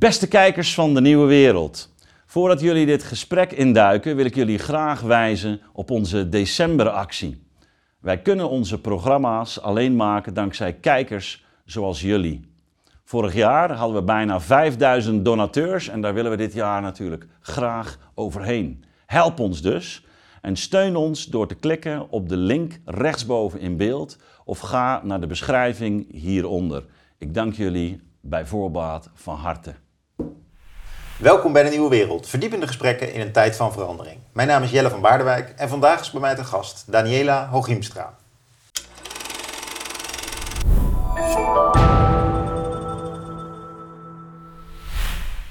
Beste kijkers van de Nieuwe Wereld. Voordat jullie dit gesprek induiken, wil ik jullie graag wijzen op onze decemberactie. Wij kunnen onze programma's alleen maken dankzij kijkers zoals jullie. Vorig jaar hadden we bijna 5000 donateurs en daar willen we dit jaar natuurlijk graag overheen. Help ons dus en steun ons door te klikken op de link rechtsboven in beeld of ga naar de beschrijving hieronder. Ik dank jullie bij voorbaat van harte. Welkom bij de Nieuwe Wereld, verdiepende gesprekken in een tijd van verandering. Mijn naam is Jelle van Baardewijk en vandaag is bij mij te gast Daniela Hooghiemstra.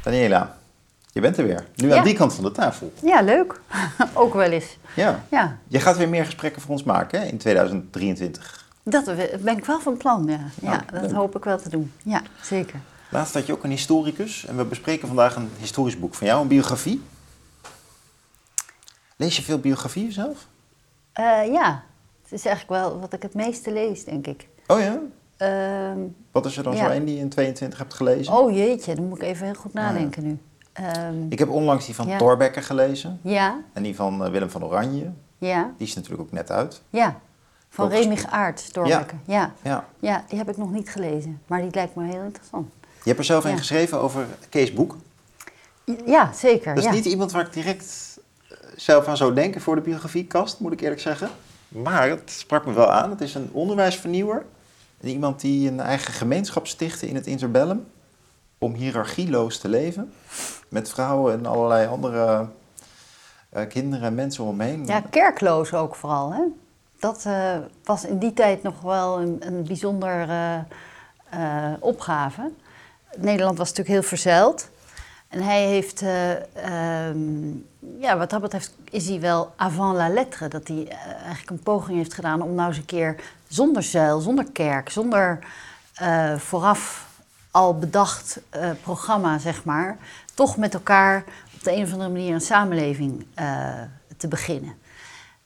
Daniela, je bent er weer. Nu aan die kant van de tafel. Ja, leuk. Ook wel eens. Ja. Ja, Je gaat weer meer gesprekken voor ons maken hè, in 2023. dat ben ik wel van plan, ja. Ja, Nou, dat leuk. hoop ik wel te doen. Ja, zeker. Laatst had je ook een historicus en we bespreken vandaag een historisch boek van jou, een biografie. Lees je veel biografieën zelf? Eh, ja, het is eigenlijk wel wat ik het meeste lees, denk ik. Oh ja? Ehm, Wat is er dan Ja. zo één die je in 22 hebt gelezen? oh jeetje, dan moet ik even heel goed nadenken nu. Ehm, Ik heb onlangs die van Ja. Thorbecke gelezen ja, en die van eh, Willem van Oranje. ja, Die is natuurlijk ook net uit. ja. Van Remig. Aert, Thorbecke. Ja. Ja. ja, die heb ik nog niet gelezen. Maar die lijkt me heel interessant. Je hebt er zelf een Ja. geschreven over Kees Boek. Ja, zeker. Dat is ja. niet iemand waar ik direct eh, zelf aan zou denken voor de biografiekast, moet ik eerlijk zeggen. Maar het sprak me wel aan. Het is een onderwijsvernieuwer. En Iemand die een eigen gemeenschap stichtte in het interbellum. Om hiërarchieloos te leven. Met vrouwen en allerlei andere eh, kinderen en mensen om hem heen. Ja, kerkloos ook vooral. Hè? Dat eh, was in die tijd nog wel een, een bijzonder eh, opgave. Nederland was natuurlijk heel verzeild. En hij heeft, eh, ehm, ja, wat dat betreft, is hij wel avant la lettre. Dat hij eh, eigenlijk een poging heeft gedaan om nou eens een keer zonder zeil, zonder kerk, zonder eh, vooraf al bedacht programma, zeg maar, toch met elkaar op de een of andere manier een samenleving te beginnen.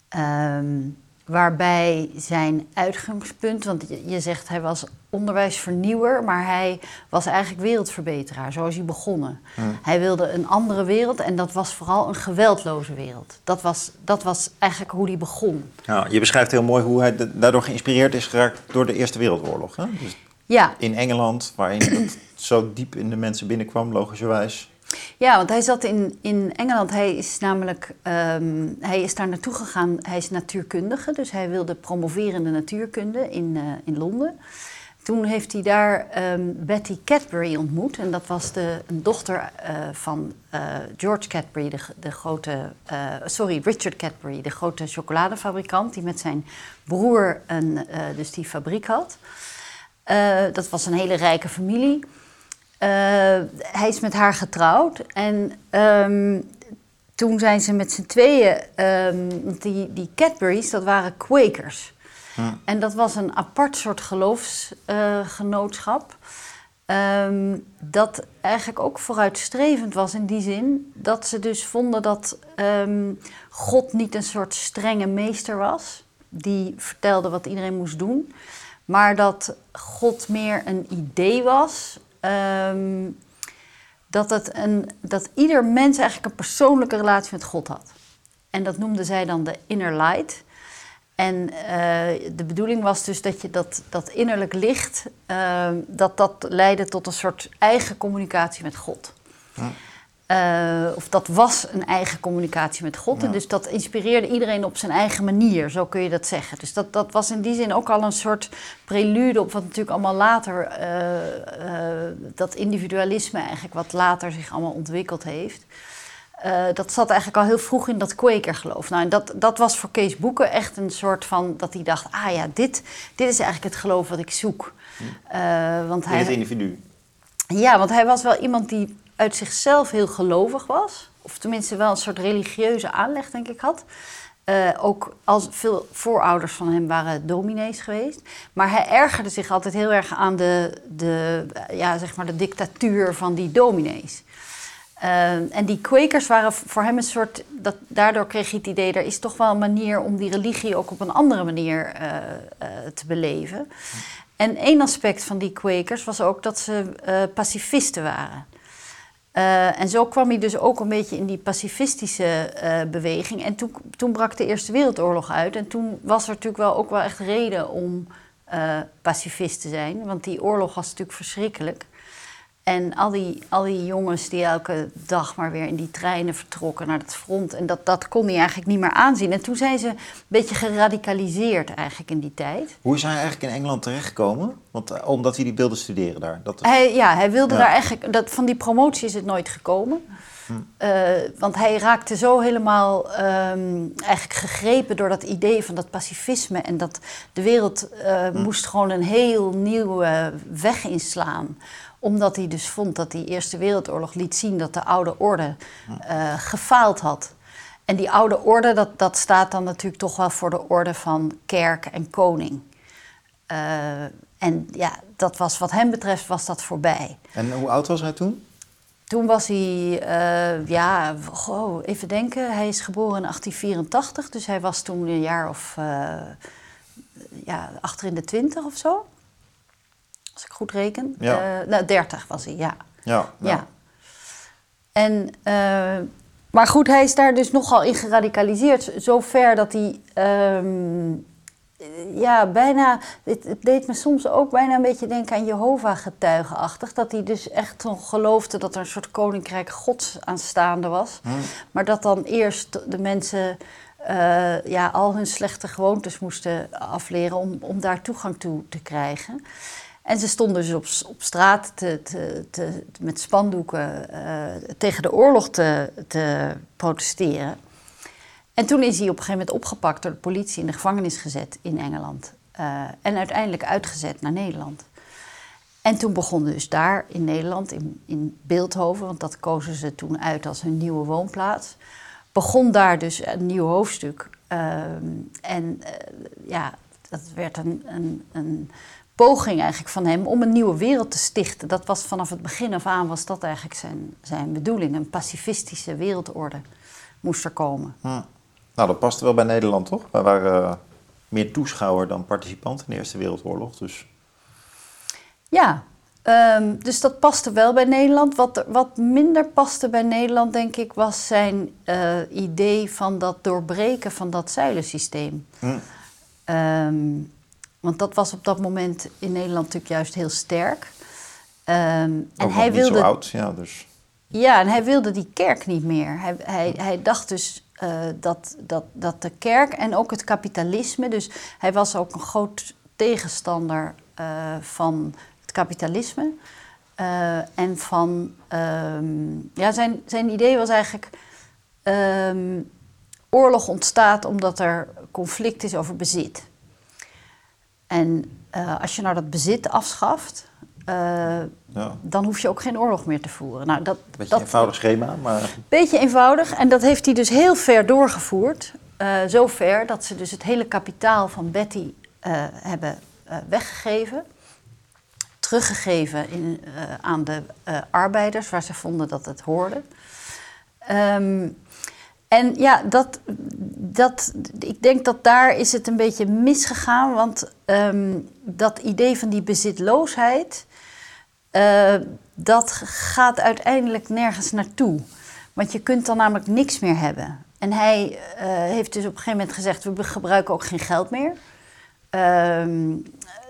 Ehm, waarbij zijn uitgangspunt, want je, zegt hij was onderwijsvernieuwer, maar hij was eigenlijk wereldverbeteraar, zoals hij begonnen. Hij wilde een andere wereld en dat was vooral een geweldloze wereld. Dat was, dat was eigenlijk hoe hij begon. Ja, je beschrijft heel mooi hoe hij daardoor geïnspireerd is geraakt door de Eerste Wereldoorlog. Hè? Dus Ja, in Engeland, waarin het zo diep in de mensen binnenkwam, logischerwijs. Ja, want hij zat in, in Engeland. Hij is namelijk, ehm, hij is daar naartoe gegaan. Hij is natuurkundige, dus hij wilde promoveren in de natuurkunde in, eh, in Londen. Toen heeft hij daar ehm, Betty Cadbury ontmoet. En dat was de, een dochter eh, van eh, George Cadbury, de, de grote, sorry, Richard Cadbury, de grote chocoladefabrikant, die met zijn broer een, dus die fabriek had. Dat was een hele rijke familie. Eh, hij is met haar getrouwd en ehm, toen zijn ze met z'n tweeën, want die, die Cadburys, dat waren Quakers. En dat was een apart soort geloofsgenootschap. Ehm, dat eigenlijk ook vooruitstrevend was in die zin dat ze dus vonden dat God niet een soort strenge meester was, die vertelde wat iedereen moest doen, maar dat God meer een idee was. Ehm, dat, een, dat ieder mens eigenlijk een persoonlijke relatie met God had. En dat noemden zij dan de inner light. En eh, de bedoeling was dus dat je dat, dat innerlijk licht, eh, dat dat leidde tot een soort eigen communicatie met God. Eh, of dat was een eigen communicatie met God. En dus dat inspireerde iedereen op zijn eigen manier, zo kun je dat zeggen. Dus dat, dat was in die zin ook al een soort prelude op wat natuurlijk allemaal later, eh, eh, dat individualisme eigenlijk wat later zich allemaal ontwikkeld heeft. Dat zat eigenlijk al heel vroeg in dat kwekergeloof. Nou, en dat, dat was voor Kees Boeken echt een soort van... dat hij dacht, ah ja, dit, dit is eigenlijk het geloof wat ik zoek. Eh, want In het hij, individu. ja, want hij was wel iemand die uit zichzelf heel gelovig was. Of tenminste wel een soort religieuze aanleg, denk ik, had. Eh, ook als veel voorouders van hem waren dominees geweest. Maar hij ergerde zich altijd heel erg aan de, de, ja, zeg maar de dictatuur van die dominees. Eh, en die kwekers waren voor hem een soort. Dat, daardoor kreeg hij het idee, er is toch wel een manier om die religie ook op een andere manier eh, te beleven. En één aspect van die kwekers was ook dat ze pacifisten waren. Uh, en zo kwam hij dus ook een beetje in die pacifistische uh, beweging. En toen, toen brak de Eerste Wereldoorlog uit. En toen was er natuurlijk wel ook wel echt reden om uh, pacifist te zijn. Want die oorlog was natuurlijk verschrikkelijk. En al die, al die jongens die elke dag maar weer in die treinen vertrokken naar het front. En dat, dat kon hij eigenlijk niet meer aanzien. En toen zijn ze een beetje geradicaliseerd eigenlijk in die tijd. Hoe is hij eigenlijk in Engeland terechtgekomen? Want, eh, omdat hij die beelden studeren daar. Dat hij, ja, hij wilde daar eigenlijk... Dat, van die promotie is het nooit gekomen. Hm. Uh, want hij raakte zo helemaal um, eigenlijk gegrepen door dat idee van dat pacifisme. En dat de wereld uh, hm. moest gewoon een heel nieuwe weg inslaan omdat hij dus vond dat die Eerste Wereldoorlog liet zien dat de oude orde uh, gefaald had. En die oude orde, dat, dat staat dan natuurlijk toch wel voor de orde van kerk en koning. Uh, en ja, dat was wat hem betreft was dat voorbij. En hoe oud was hij toen? Toen was hij, uh, ja, goh, even denken. Hij is geboren in 1884, dus hij was toen een jaar of ja, achter in de twintig of zo. Als ik goed reken. Ja. Uh, nou, 30 was hij, ja. Ja. ja. En, uh, maar goed, hij is daar dus nogal in geradicaliseerd. Zover dat hij. Um, ja, bijna. Het, het, deed me soms ook bijna een beetje denken aan Jehovah-getuigenachtig. Dat hij dus echt geloofde dat er een soort koninkrijk gods aanstaande was. Hm. Maar dat dan eerst de mensen. Uh, ja, al hun slechte gewoontes moesten afleren om, om daar toegang toe te krijgen. En ze stonden dus op, op straat te, te, te, met spandoeken uh, tegen de oorlog te, te, protesteren. En toen is hij op een gegeven moment opgepakt door de politie in de gevangenis gezet in Engeland. Uh, en uiteindelijk uitgezet naar Nederland. En toen begon dus daar in Nederland, in, in Beeldhoven, want dat kozen ze toen uit als hun nieuwe woonplaats. Begon daar dus een nieuw hoofdstuk. Uh, en uh, ja, dat werd een, een, een poging eigenlijk van hem om een nieuwe wereld te stichten. Dat was vanaf het begin af aan was dat eigenlijk zijn, zijn bedoeling. Een pacifistische wereldorde moest er komen. Hm. Nou, dat paste wel bij Nederland, toch? Wij waren uh, meer toeschouwer dan participant in de Eerste Wereldoorlog. Dus... Ja, um, dus dat paste wel bij Nederland. Wat, wat minder paste bij Nederland, denk ik, was zijn uh, idee van dat doorbreken van dat zuilensysteem. Hm. Um, want dat was op dat moment in Nederland natuurlijk juist heel sterk. Um, en hij niet wilde. Zo oud, ja, dus. Ja, en hij wilde die kerk niet meer. Hij, hij, hij dacht dus uh, dat, dat, dat de kerk en ook het kapitalisme. Dus hij was ook een groot tegenstander uh, van het kapitalisme. Uh, en van. Um, ja, zijn, zijn idee was eigenlijk. Um, oorlog ontstaat omdat er conflict is over bezit. En uh, als je nou dat bezit afschaft, uh, ja. dan hoef je ook geen oorlog meer te voeren. Nou, dat, Beetje dat, eenvoudig schema, maar... Beetje eenvoudig. En dat heeft hij dus heel ver doorgevoerd. Uh, zo ver dat ze dus het hele kapitaal van Betty hebben weggegeven. Teruggegeven in, aan de arbeiders, waar ze vonden dat het hoorde. Um, en ja, dat, dat, ik denk dat daar is het een beetje misgegaan. Want um, dat idee van die bezitloosheid, uh, dat gaat uiteindelijk nergens naartoe. Want je kunt dan namelijk niks meer hebben. En hij uh, heeft dus op een gegeven moment gezegd, we gebruiken ook geen geld meer. Um,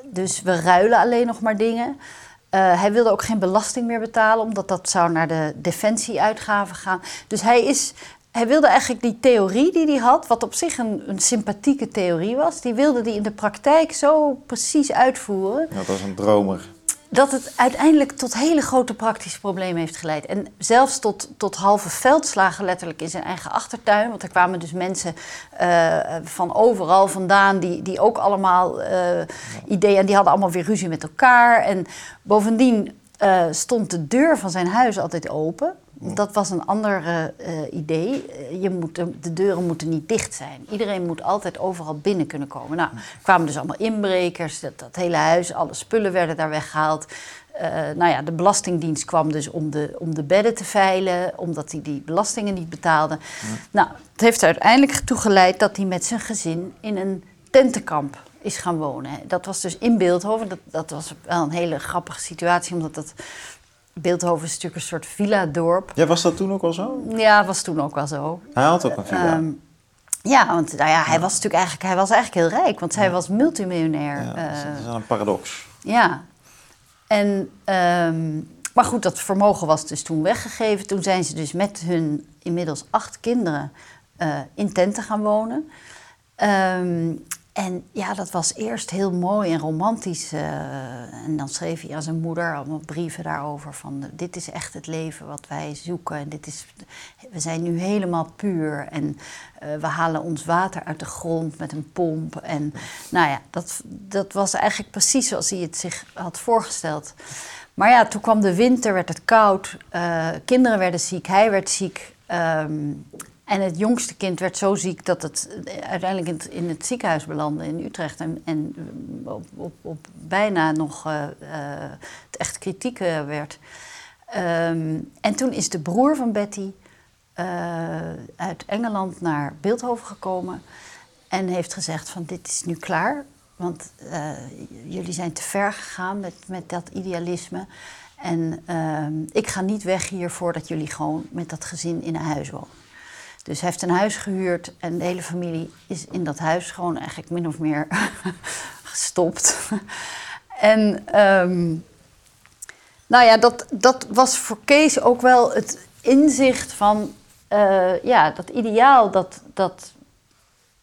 dus we ruilen alleen nog maar dingen. Uh, hij wilde ook geen belasting meer betalen, omdat dat zou naar de defensieuitgaven gaan. Dus hij is hij wilde eigenlijk die theorie die hij had, wat op zich een, een sympathieke theorie was, die wilde hij in de praktijk zo precies uitvoeren. Dat was een dromer. Dat het uiteindelijk tot hele grote praktische problemen heeft geleid. En zelfs tot, tot halve veldslagen letterlijk in zijn eigen achtertuin. Want er kwamen dus mensen uh, van overal vandaan die, die ook allemaal uh, ideeën... en die hadden allemaal weer ruzie met elkaar. En bovendien uh, stond de deur van zijn huis altijd open. Dat was een ander uh, idee. Je moet, de deuren moeten niet dicht zijn. Iedereen moet altijd overal binnen kunnen komen. Nou, er kwamen dus allemaal inbrekers, dat, dat hele huis, alle spullen werden daar weggehaald. Uh, nou ja, de Belastingdienst kwam dus om de, om de bedden te veilen, omdat hij die belastingen niet betaalde. Nou, het heeft er uiteindelijk toe geleid dat hij met zijn gezin in een tentenkamp is gaan wonen. Dat was dus in Beeldhoven. Dat, dat was wel een hele grappige situatie, omdat dat Beeldhoven is natuurlijk een soort villa-dorp. Ja, was dat toen ook al zo? Ja, was toen ook wel zo. Hij had ook een villa. Ehm, ja, want nou ja, hij was natuurlijk eigenlijk, hij was eigenlijk heel rijk, want hij was multimiljonair. ja, eh, dat is- dat is wel een paradox. ja. En, ehm, maar goed, dat vermogen was dus toen weggegeven. Toen zijn ze dus met hun inmiddels acht kinderen eh, in tenten gaan wonen. Ehm, en ja, dat was eerst heel mooi en romantisch. eh, en dan schreef hij aan zijn moeder allemaal brieven daarover. Van, dit is echt het leven wat wij zoeken. En dit is, we zijn nu helemaal puur. En eh, we halen ons water uit de grond met een pomp. En nou ja, dat, dat was eigenlijk precies zoals hij het zich had voorgesteld. Maar ja, toen kwam de winter, werd het koud. eh, kinderen werden ziek, hij werd ziek. ehm, en het jongste kind werd zo ziek dat het eh, uiteindelijk in het, in het ziekenhuis belandde in Utrecht. En, eh, op, op, op bijna nog eh, het echt kritiek werd. Ehm, en toen is de broer van Betty uit Engeland naar Beeldhoven gekomen. En heeft gezegd van dit is nu klaar. Want jullie zijn te ver gegaan met, met dat idealisme. En ehm, ik ga niet weg hier voordat jullie gewoon met dat gezin in een huis wonen. Dus hij heeft een huis gehuurd en de hele familie is in dat huis gewoon eigenlijk min of meer gestopt. en ehm, nou ja, dat, dat was voor Kees ook wel het inzicht van, eh, ja, dat ideaal, dat, dat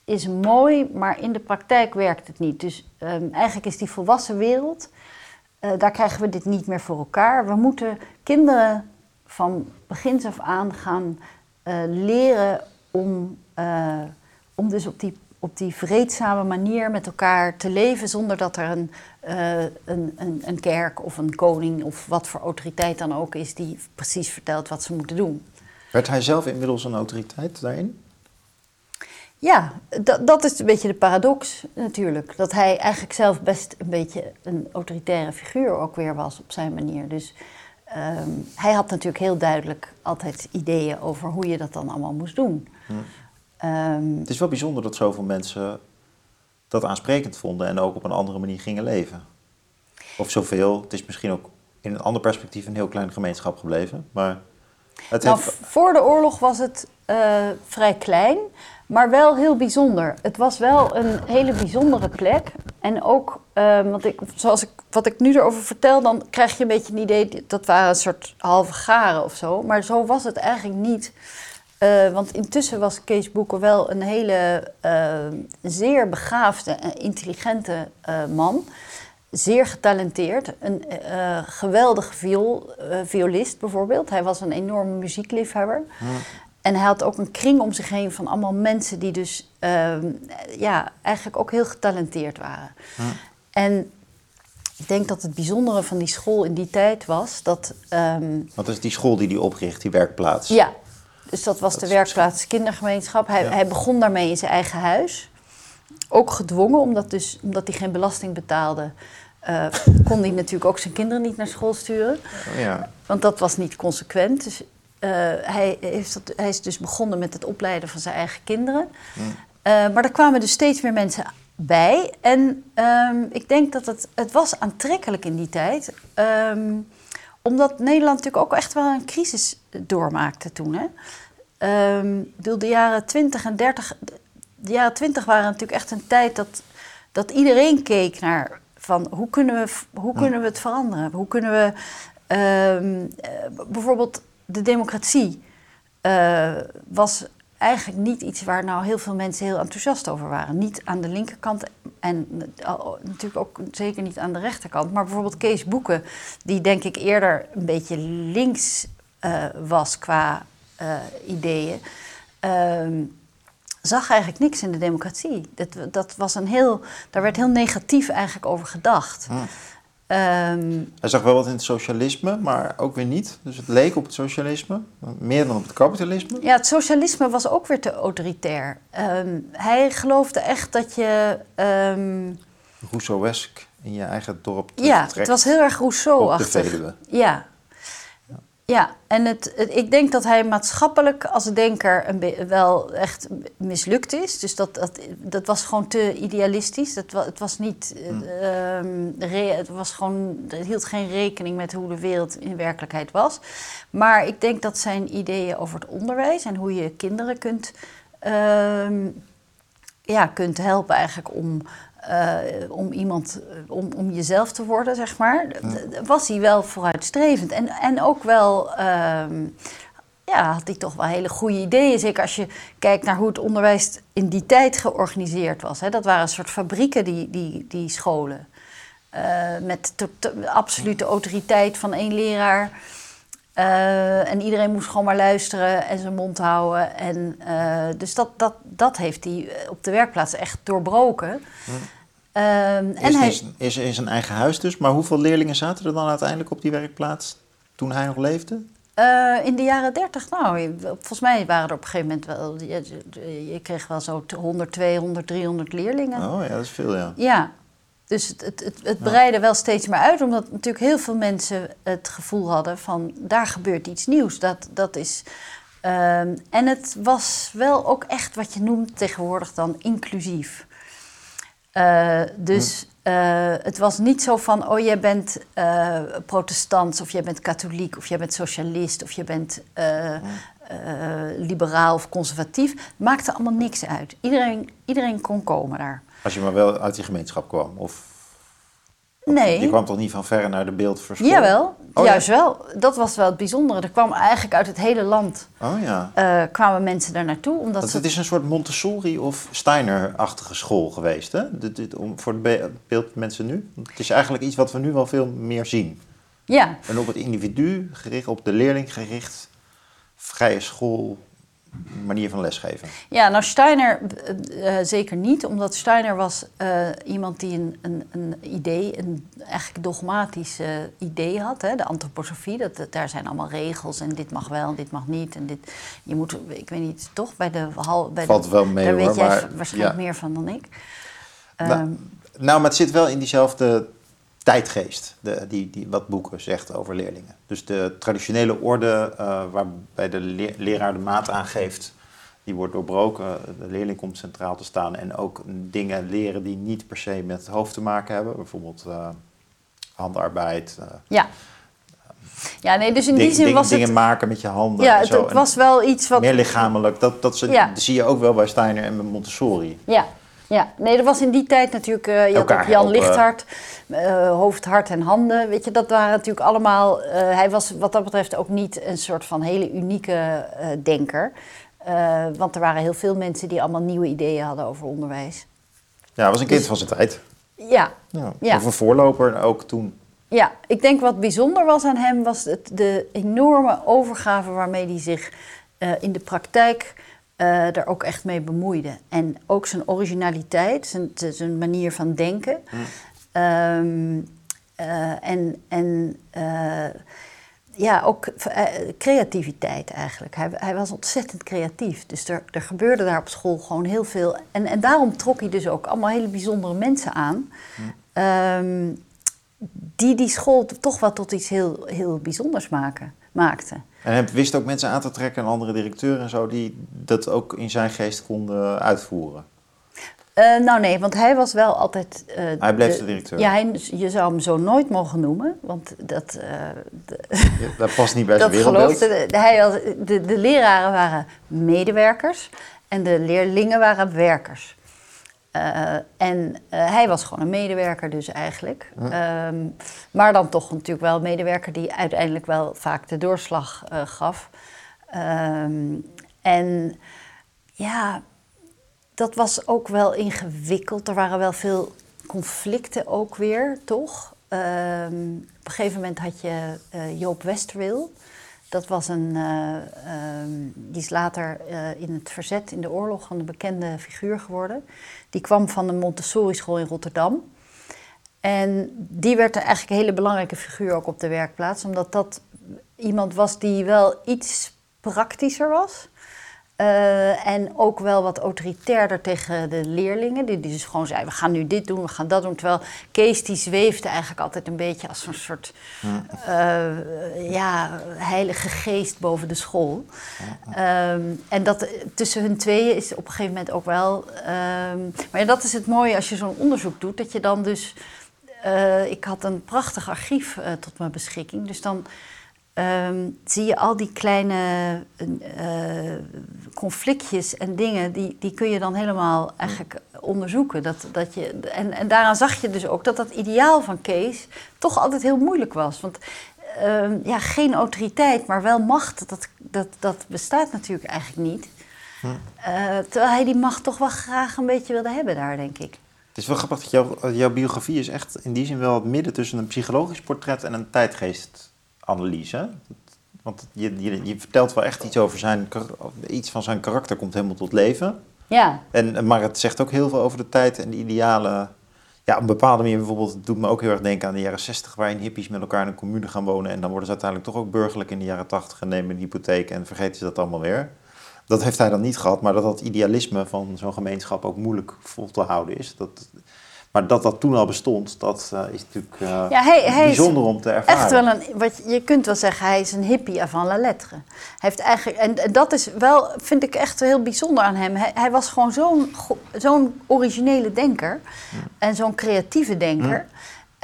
is mooi, maar in de praktijk werkt het niet. Dus ehm, eigenlijk is die volwassen wereld, eh, daar krijgen we dit niet meer voor elkaar. We moeten kinderen van begins af aan gaan eh, leren om, eh, om dus op die, op die vreedzame manier met elkaar te leven zonder dat er een, eh, een, een, een kerk of een koning of wat voor autoriteit dan ook is die precies vertelt wat ze moeten doen. Werd hij zelf inmiddels een autoriteit daarin? Ja, dat, dat is een beetje de paradox natuurlijk. Dat hij eigenlijk zelf best een beetje een autoritaire figuur ook weer was op zijn manier. Dus ehm, hij had natuurlijk heel duidelijk altijd ideeën over hoe je dat dan allemaal moest doen. Ehm, Het is wel bijzonder dat zoveel mensen dat aansprekend vonden en ook op een andere manier gingen leven. Of zoveel. Het is misschien ook in een ander perspectief een heel kleine gemeenschap gebleven. Maar het nou, heeft... voor de oorlog was het eh, vrij klein, maar wel heel bijzonder. Het was wel een hele bijzondere plek. En ook, eh, want ik, zoals ik, wat ik nu erover vertel, dan krijg je een beetje een idee dat waren een soort halve garen of zo. Maar zo was het eigenlijk niet. Eh, want intussen was Kees Boeken wel een hele zeer begaafde en intelligente man. Zeer getalenteerd. Een geweldige viool, violist bijvoorbeeld. Hij was een enorme muziekliefhebber. En hij had ook een kring om zich heen van allemaal mensen die dus ehm, ja, eigenlijk ook heel getalenteerd waren. En ik denk dat het bijzondere van die school in die tijd was dat... ehm, Wat is die school die hij opricht, die werkplaats? ja, dus dat was Dat de is- werkplaats kindergemeenschap. Hij, Ja. hij begon daarmee in zijn eigen huis. Ook gedwongen, omdat, dus, omdat hij geen belasting betaalde... eh, kon hij natuurlijk ook zijn kinderen niet naar school sturen. Oh, ja. Want dat was niet consequent. Dus, eh, hij, heeft dat, hij is dus begonnen met het opleiden van zijn eigen kinderen. Eh, maar er kwamen dus steeds meer mensen bij. En ehm, ik denk dat het, het was aantrekkelijk in die tijd. Ehm, omdat Nederland natuurlijk ook echt wel een crisis doormaakte toen. Hè? Bedoel, de jaren 20 en 30... De jaren 20 waren natuurlijk echt een tijd dat, dat iedereen keek naar... Van hoe kunnen we, hoe kunnen we het veranderen? Hoe kunnen we eh, bijvoorbeeld de democratie eh, was eigenlijk niet iets waar nou heel veel mensen heel enthousiast over waren. Niet aan de linkerkant en natuurlijk ook zeker niet aan de rechterkant. Maar bijvoorbeeld Kees Boeken, die denk ik eerder een beetje links eh, was qua eh, ideeën. ehm, zag eigenlijk niks in de democratie. Dat, dat was een heel, daar werd heel negatief eigenlijk over gedacht. Hm. Ehm, Hij zag wel wat in het socialisme, maar ook weer niet. Dus het leek op het socialisme, meer dan op het kapitalisme. Ja, het socialisme was ook weer te autoritair. Ehm, hij geloofde echt dat je. ehm, Rousseau-esk in je eigen dorp ja, het was heel erg Rousseau-achtig. Ja. Ja, en het, het- ik denk dat hij maatschappelijk als denker een wel echt mislukt is. Dus dat, dat, dat was gewoon te idealistisch. Dat, het was niet. eh, ehm, re- het was gewoon. Het hield geen rekening met hoe de wereld in werkelijkheid was. Maar ik denk dat zijn ideeën over het onderwijs en hoe je kinderen kunt. ehm, ja, kunt helpen eigenlijk om, eh, om iemand, eh, om, om jezelf te worden, zeg maar, was hij wel vooruitstrevend. En, en ook wel, ehm, ja, had hij toch wel hele goede ideeën. Zeker als je kijkt naar hoe het onderwijs in die tijd georganiseerd was. Hè. Dat waren een soort fabrieken, die, die, die scholen. Eh, met absolute autoriteit van één leraar. Eh, en iedereen moest gewoon maar luisteren en zijn mond houden. En, eh, dus dat, dat, dat heeft hij eh, op de werkplaats echt doorbroken. Ehm, en Is, hij, is, is in zijn eigen huis dus. Maar hoeveel leerlingen zaten er dan uiteindelijk op die werkplaats toen hij nog leefde? in de jaren dertig, nou, volgens mij waren er op een gegeven moment wel... Je, je kreeg wel zo 100, 200, 300 leerlingen. Oh ja, dat is veel ja. Ja, dus het, het, het, het breidde wel steeds meer uit, omdat natuurlijk heel veel mensen het gevoel hadden van daar gebeurt iets nieuws. Dat, dat is, ehm, en het was wel ook echt wat je noemt tegenwoordig dan inclusief. Eh, dus eh, het was niet zo van, oh jij bent eh protestant of jij bent katholiek of jij bent socialist of je bent liberaal of conservatief. Maakte allemaal niks uit. Iedereen, iedereen kon komen daar. Als je maar wel uit die gemeenschap kwam. Of Nee. je kwam toch niet van verre naar de beeld voor school? Jawel, Oh, ja. juist wel. Dat was wel het bijzondere. Er kwam eigenlijk uit het hele land Oh ja. eh, kwamen mensen daar naartoe. Omdat Dat, ze... het is een soort Montessori of Steiner-achtige school geweest, hè? Dit, dit, om, voor het be- beeld mensen nu. Het is eigenlijk iets wat we nu wel veel meer zien. Ja, En op het individu gericht, op de leerling gericht, vrije school, manier van lesgeven. ja, nou Steiner eh, eh, zeker niet. Omdat Steiner was eh, iemand die een, een, een idee, een eigenlijk dogmatisch idee had. Hè? De antroposofie, dat, dat- daar zijn allemaal regels. En dit mag wel en dit mag niet. En dit, je moet, ik weet niet, toch? Bij de hal... Bij Valt de, wel mee, Daar hoor, weet jij maar- waarschijnlijk ja. meer van dan ik. Nou, Ehm, Nou, maar het zit wel in diezelfde tijdgeest, de, die, die, wat boeken zegt over leerlingen. Dus de traditionele orde eh, waarbij de le- leraar de maat aangeeft, die wordt doorbroken. De leerling komt centraal te staan en ook dingen leren die niet per se met het hoofd te maken hebben. Bijvoorbeeld eh, handarbeid, eh, ja. Ja, nee, dus in ding- die zin was het... dingen maken met je handen. Ja, en zo. het was wel iets wat... Meer lichamelijk, dat, dat, ze, Ja. dat zie je ook wel bij Steiner en bij Montessori. Ja, ja. nee, er was in die tijd natuurlijk... eh, je had ook Jan helpen. Lichthart, eh, hoofd, hart en handen. Weet je, dat waren natuurlijk allemaal... eh, hij was wat dat betreft ook niet een soort van hele unieke denker. Want er waren heel veel mensen die allemaal nieuwe ideeën hadden over onderwijs. Ja, hij was een kind Dus- van zijn tijd. Ja, Ja, Ja. Of een voorloper ook toen. Ja, ik denk wat bijzonder was aan hem was het, de enorme overgave waarmee hij zich in de praktijk eh er ook echt mee bemoeide. En ook zijn originaliteit, zijn, zijn manier van denken. Ehm, eh, en en eh, ja, ook creativiteit eigenlijk. Hij, hij was ontzettend creatief. Dus er, er gebeurde daar op school gewoon heel veel. En, en daarom trok hij dus ook allemaal hele bijzondere mensen aan. Ehm, die die school toch wel tot iets heel, heel bijzonders maken, maakte. En hij wist ook mensen aan te trekken en andere directeuren en zo die dat ook in zijn geest konden uitvoeren. Eh, nou nee, want hij was wel altijd... eh, Hij bleef de directeur. Ja, hij, je zou hem zo nooit mogen noemen, want dat... eh, de- Ja, Dat past niet bij zijn wereldbeeld. De, hij was, de, de leraren waren medewerkers en de leerlingen waren werkers. Eh, en eh, hij was gewoon een medewerker dus eigenlijk. Ehm, maar dan toch natuurlijk wel een medewerker die uiteindelijk wel vaak de doorslag eh, gaf. Ehm, en ja, dat was ook wel ingewikkeld. Er waren wel veel conflicten ook weer, toch? Ehm, op een gegeven moment had je Joop Westerwil. Dat was een, eh, ehm, die is later eh, in het verzet in de oorlog een bekende figuur geworden. Die kwam van de Montessori-school in Rotterdam. En die werd er eigenlijk een hele belangrijke figuur ook op de werkplaats, omdat dat iemand was die wel iets praktischer was. Eh, en ook wel wat autoritairder tegen de leerlingen. Die, die dus gewoon zeiden, we gaan nu dit doen, we gaan dat doen. Terwijl Kees die zweefde eigenlijk altijd een beetje als een soort uh, ja, heilige geest boven de school. Ehm, en dat tussen hun tweeën is op een gegeven moment ook wel... Ehm, maar ja, dat is het mooie als je zo'n onderzoek doet. Dat je dan dus... Uh, ik had een prachtig archief tot mijn beschikking. Dus dan Ehm, zie je al die kleine uh, conflictjes en dingen, die, die kun je dan helemaal eigenlijk onderzoeken. Dat, dat je, en, en daaraan zag je dus ook dat dat ideaal van Kees toch altijd heel moeilijk was. Want ehm, ja, geen autoriteit, maar wel macht, dat, dat, dat bestaat natuurlijk eigenlijk niet. Hm. Uh, terwijl hij die macht toch wel graag een beetje wilde hebben daar, denk ik. Het is wel grappig dat jouw, jouw biografie is echt in die zin wel het midden tussen een psychologisch portret en een tijdgeest analyse. Want je, je, je, vertelt wel echt iets over zijn, iets van zijn karakter komt helemaal tot leven. Ja. En, maar het zegt ook heel veel over de tijd en de idealen. Ja, op een bepaalde manier bijvoorbeeld, het doet me ook heel erg denken aan de jaren 60, waarin hippies met elkaar in een commune gaan wonen. En dan worden ze uiteindelijk toch ook burgerlijk in de jaren 80 en nemen een hypotheek en vergeten ze dat allemaal weer. Dat heeft hij dan niet gehad, maar dat dat idealisme van zo'n gemeenschap ook moeilijk vol te houden is. Dat, maar dat dat toen al bestond, dat uh, is natuurlijk uh, ja, hij, hij bijzonder om te ervaren. Echt wel een, wat je kunt wel zeggen, hij is een hippie avant la lettre. Hij heeft eigenlijk, en, dat is wel, vind ik echt heel bijzonder aan hem. Hij, hij was gewoon zo'n zo'n originele denker en zo'n creatieve denker.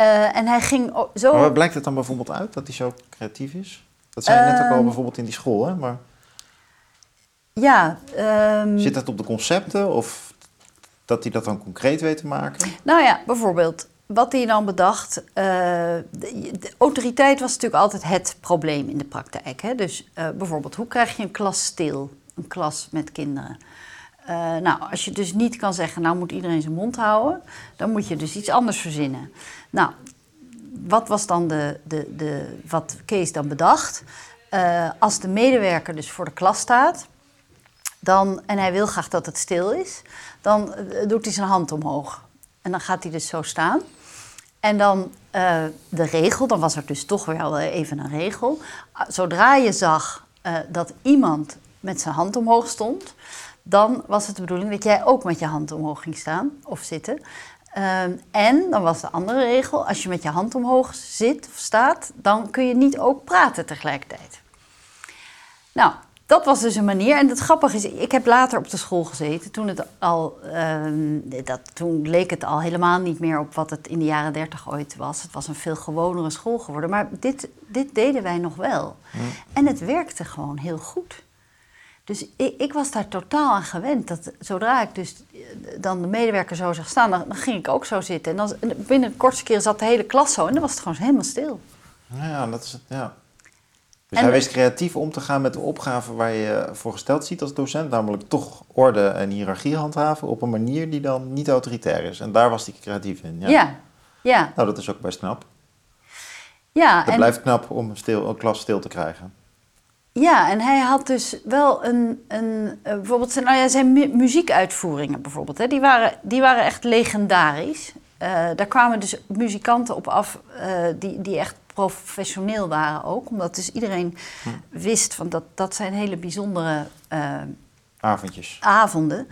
Uh, en hij ging zo. Maar waar blijkt het dan bijvoorbeeld uit dat hij zo creatief is? Dat zei je net ook al ehm, bijvoorbeeld in die school, hè? Maar... Ja. Um... Zit dat op de concepten of dat hij dat dan concreet weet te maken? Nou ja, bijvoorbeeld wat hij dan bedacht. Uh, de, autoriteit was natuurlijk altijd het probleem in de praktijk. Hè? Dus uh, bijvoorbeeld, hoe krijg je een klas stil? Een klas met kinderen. Uh, nou, als je dus niet kan zeggen, nou moet iedereen zijn mond houden, dan moet je dus iets anders verzinnen. Nou, wat was dan de, de, de, wat Kees dan bedacht? als de medewerker dus voor de klas staat, dan, en hij wil graag dat het stil is, dan eh, doet hij zijn hand omhoog. En dan gaat hij dus zo staan. En dan uh, de regel, dan was er dus toch wel even een regel. Ah, zodra je zag uh, dat iemand met zijn hand omhoog stond, dan was het de bedoeling dat jij ook met je hand omhoog ging staan of zitten. Uh, en dan was de andere regel, als je met je hand omhoog zit of staat, dan kun je niet ook praten tegelijkertijd. Nou, dat was dus een manier. En het grappige is, ik heb later op de school gezeten. Toen, het al, ehm, dat, toen leek het al helemaal niet meer op wat het in de jaren dertig ooit was. Het was een veel gewonere school geworden. Maar dit, dit deden wij nog wel. En het werkte gewoon heel goed. Dus ik, ik, was daar totaal aan gewend. Dat zodra ik dus eh, dan de medewerker zo zag staan, dan, dan ging ik ook zo zitten. En dan, binnen een kortste keer zat de hele klas zo en dan was het gewoon helemaal stil. Ja, dat is het, ja. Dus hij wist creatief om te gaan met de opgave waar je voor gesteld ziet als docent, namelijk toch orde en hiërarchie handhaven op een manier die dan niet autoritair is. En daar was hij creatief in. Ja, ja. ja. Nou, dat is ook best knap. Ja, het blijft knap om een, stil, een klas stil te krijgen. Ja, en hij had dus wel een, een uh, bijvoorbeeld zijn, nou ja, zijn muziekuitvoeringen bijvoorbeeld, hè, die, waren, die waren echt legendarisch. Uh, daar kwamen dus muzikanten op af uh, die, die echt professioneel waren ook. Omdat dus iedereen hm. wist van dat dat zijn hele bijzondere uh, avondjes. avonden.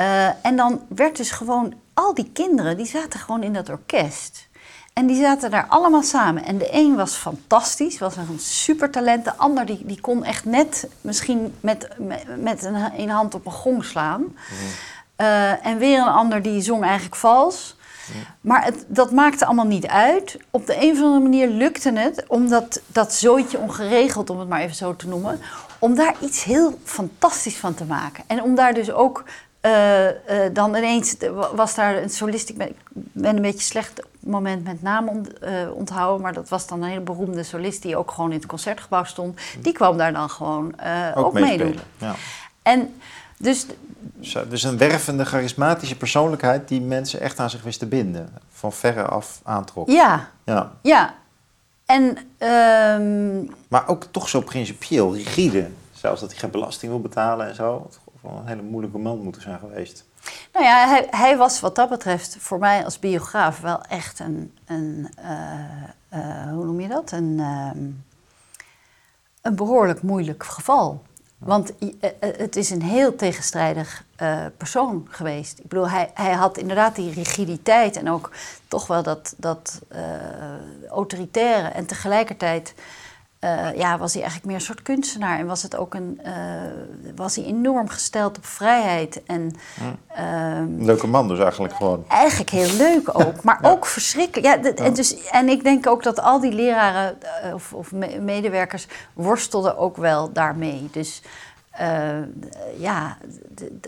Uh, en dan werd dus gewoon, al die kinderen die zaten gewoon in dat orkest. En die zaten daar allemaal samen. En de een was fantastisch, was een supertalent. De ander die, die kon echt net misschien met, met, een, een hand op een gong slaan. Uh, en weer een ander die zong eigenlijk vals. Maar het, dat maakte allemaal niet uit. Op de een of andere manier lukte het om dat, dat zooitje ongeregeld, om het maar even zo te noemen, om daar iets heel fantastisch van te maken. En om daar dus ook uh, uh, dan ineens was daar een solist, ik ben, ben een beetje slecht op het moment met naam ont, uh, onthouden, maar dat was dan een hele beroemde solist die ook gewoon in het concertgebouw stond. Die kwam daar dan gewoon ook, ook meedoen. Ja. En dus, dus een wervende, charismatische persoonlijkheid die mensen echt aan zich wist te binden. Van verre af aantrok. Ja. Ja. ja. En, um... Maar ook toch zo principieel, rigide. Zelfs dat hij geen belasting wil betalen en zo. Het wel een hele moeilijke man moeten zijn geweest. Nou ja, hij, hij, was wat dat betreft voor mij als biograaf wel echt een, een uh, uh, hoe noem je dat? Een, uh, een behoorlijk moeilijk geval. Want eh, eh, het is een heel tegenstrijdig eh, persoon geweest. Ik bedoel, hij, hij had inderdaad die rigiditeit en ook toch wel dat, dat autoritaire. En tegelijkertijd eh, ja, was hij eigenlijk meer een soort kunstenaar. En was, het ook een, eh, was hij enorm gesteld op vrijheid. En ehm, leuke man dus eigenlijk gewoon. eigenlijk heel leuk ook, maar ook verschrikkelijk. Ja, en, dus, en ik denk ook dat al die leraren eh, of, of me- medewerkers worstelden ook wel daarmee. Dus ja,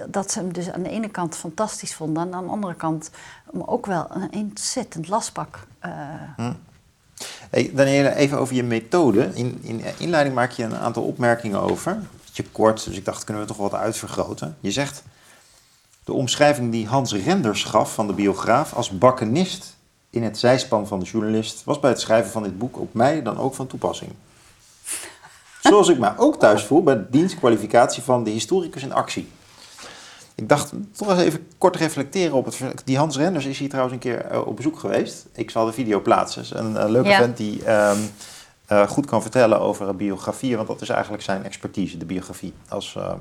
dat ze hem dus aan de ene kant fantastisch vonden... en aan de andere kant hem ook wel een ontzettend lastpak. eh, Hey, Daniela, even over je methode. In, in inleiding maak je een aantal opmerkingen over. Beetje kort, dus ik dacht, kunnen we toch wat uitvergroten. Je zegt, de omschrijving die Hans Renders gaf van de biograaf als bakkenist in het zijspan van de journalist was bij het schrijven van dit boek op mij dan ook van toepassing. Zoals ik me ook thuis voel bij de dienstkwalificatie van de historicus in actie. Ik dacht toch eens even kort reflecteren op het. Die Hans Renders is hier trouwens een keer eh, op bezoek geweest. Ik zal de video plaatsen. Is Een eh, leuke Ja. vent die ehm, eh, goed kan vertellen over een biografie, want dat is eigenlijk zijn expertise, de biografie. Als, eh,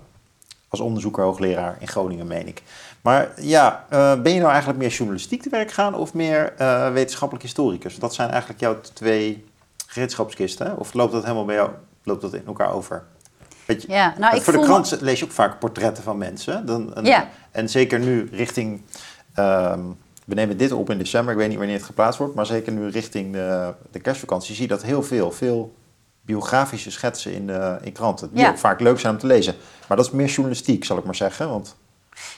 als onderzoeker, hoogleraar in Groningen, meen ik. Maar ja, ben je nou eigenlijk meer journalistiek te werk gaan of meer wetenschappelijk historicus? Dat zijn eigenlijk jouw twee gereedschapskisten, hè? Of loopt dat helemaal bij jou, loopt dat in elkaar over? Weet je, ja, nou, ik voor de me- krant lees je ook vaak portretten van mensen. Dan, en, Ja. en zeker nu richting. ehm, we nemen dit op in december, ik weet niet wanneer het geplaatst wordt, maar zeker nu richting de, de kerstvakantie zie je dat heel veel. Veel biografische schetsen in, de, in kranten. Die Ja. ook vaak leuk zijn om te lezen. Maar dat is meer journalistiek, zal ik maar zeggen. Want